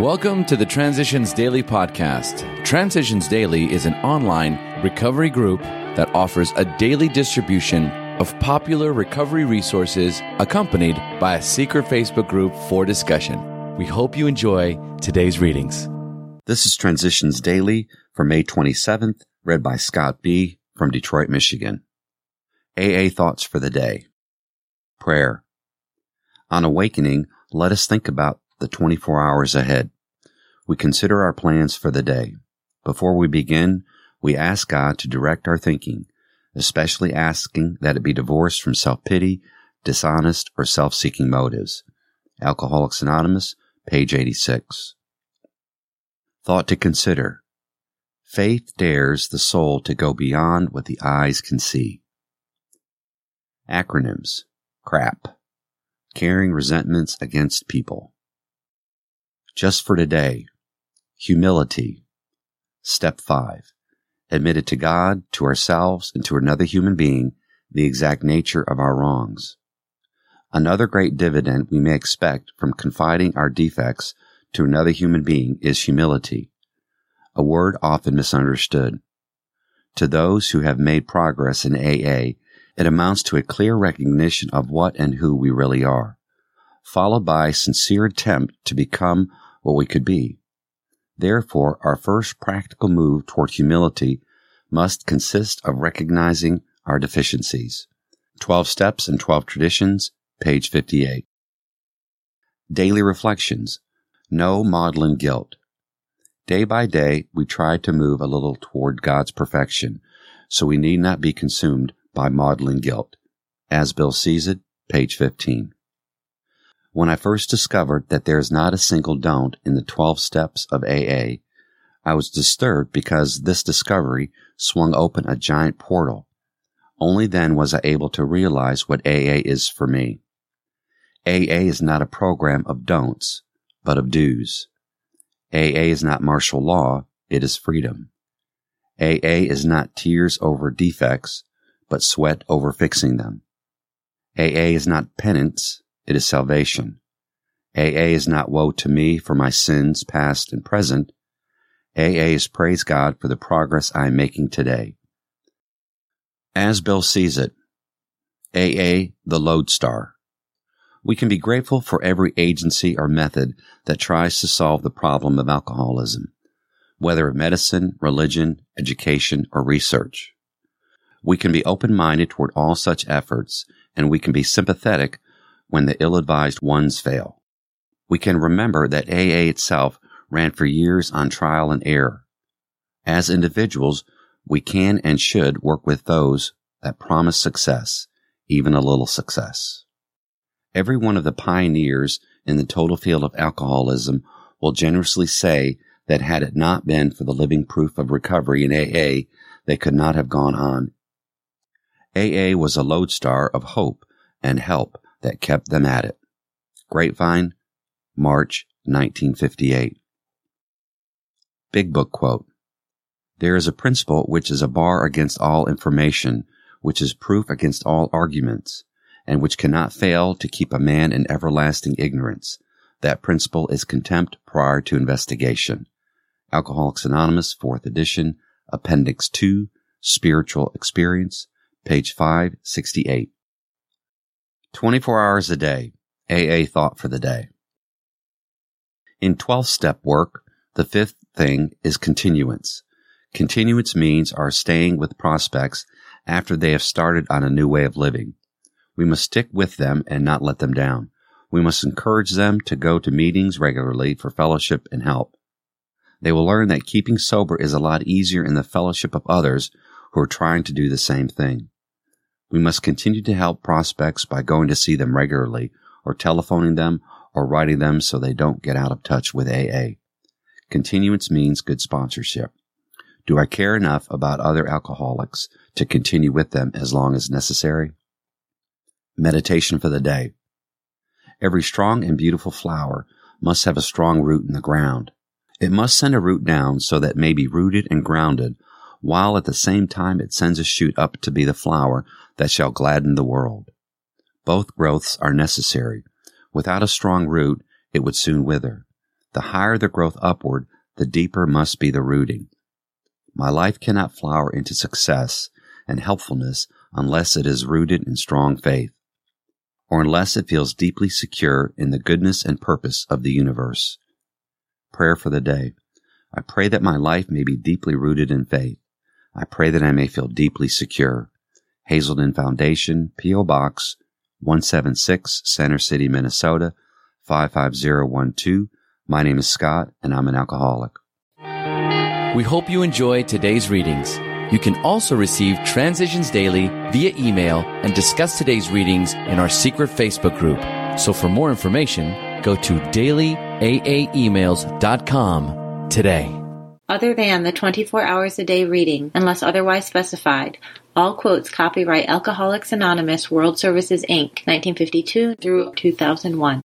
Welcome to the Transitions Daily podcast. Transitions Daily is an online recovery group that offers a daily distribution of popular recovery resources accompanied by a secret Facebook group for discussion. We hope you enjoy today's readings. This is Transitions Daily for May 27th, read by Scott B. from Detroit, Michigan. AA Thoughts for the Day. Prayer. On awakening, let us think about the 24 hours ahead. We consider our plans for the day. Before we begin, we ask God to direct our thinking, especially asking that it be divorced from self-pity, dishonest, or self-seeking motives. Alcoholics Anonymous, page 86. Thought to consider. Faith dares the soul to go beyond what the eyes can see. Acronyms. CRAP. Carrying resentments against people. Just for today. Humility. Step 5. Admit it to God, to ourselves, and to another human being the exact nature of our wrongs. Another great dividend we may expect from confiding our defects to another human being is humility, a word often misunderstood. To those who have made progress in AA, it amounts to a clear recognition of what and who we really are, followed by a sincere attempt to become what we could be. Therefore, our first practical move toward humility must consist of recognizing our deficiencies. 12 Steps and 12 Traditions, page 58. Daily Reflections. No maudlin guilt. Day by day, we try to move a little toward God's perfection, so we need not be consumed by maudlin guilt. As Bill sees it, page 15. When I first discovered that there is not a single don't in the 12 steps of AA, I was disturbed because this discovery swung open a giant portal. Only then was I able to realize what AA is for me. AA is not a program of don'ts, but of do's. AA is not martial law, it is freedom. AA is not tears over defects, but sweat over fixing them. AA is not penance, it is salvation. AA is not woe to me for my sins, past and present. AA is praise God for the progress I am making today. As Bill sees it, AA, the lodestar. We can be grateful for every agency or method that tries to solve the problem of alcoholism, whether in medicine, religion, education, or research. We can be open-minded toward all such efforts, and we can be sympathetic when the ill-advised ones fail. We can remember that AA itself ran for years on trial and error. As individuals, we can and should work with those that promise success, even a little success. Every one of the pioneers in the total field of alcoholism will generously say that had it not been for the living proof of recovery in AA, they could not have gone on. AA was a lodestar of hope and help that kept them at it. Grapevine, March 1958. Big Book Quote There is a principle which is a bar against all information, which is proof against all arguments, and which cannot fail to keep a man in everlasting ignorance. That principle is contempt prior to investigation. Alcoholics Anonymous, 4th edition, Appendix 2, Spiritual Experience, page 568. 24 hours a day. AA thought for the day. In 12 step work, the fifth thing is continuance. Continuance means our staying with prospects after they have started on a new way of living. We must stick with them and not let them down. We must encourage them to go to meetings regularly for fellowship and help. They will learn that keeping sober is a lot easier in the fellowship of others who are trying to do the same thing. We must continue to help prospects by going to see them regularly or telephoning them or writing them so they don't get out of touch with AA. Continuance means good sponsorship. Do I care enough about other alcoholics to continue with them as long as necessary? Meditation for the day. Every strong and beautiful flower must have a strong root in the ground. It must send a root down so that it may be rooted and grounded, while at the same time it sends a shoot up to be the flower that shall gladden the world. Both growths are necessary. Without a strong root, it would soon wither. The higher the growth upward, the deeper must be the rooting. My life cannot flower into success and helpfulness unless it is rooted in strong faith, or unless it feels deeply secure in the goodness and purpose of the universe. Prayer for the day. I pray that my life may be deeply rooted in faith. I pray that I may feel deeply secure. Hazelden Foundation, P.O. Box 176, Center City, Minnesota 55012. My name is Scott and I'm an alcoholic. We hope you enjoy today's readings. You can also receive Transitions Daily via email and discuss today's readings in our secret Facebook group. So for more information, go to dailyaaemails.com today. Other than the 24 hours a day reading, unless otherwise specified, all quotes copyright Alcoholics Anonymous World Services Inc., 1952 through 2001.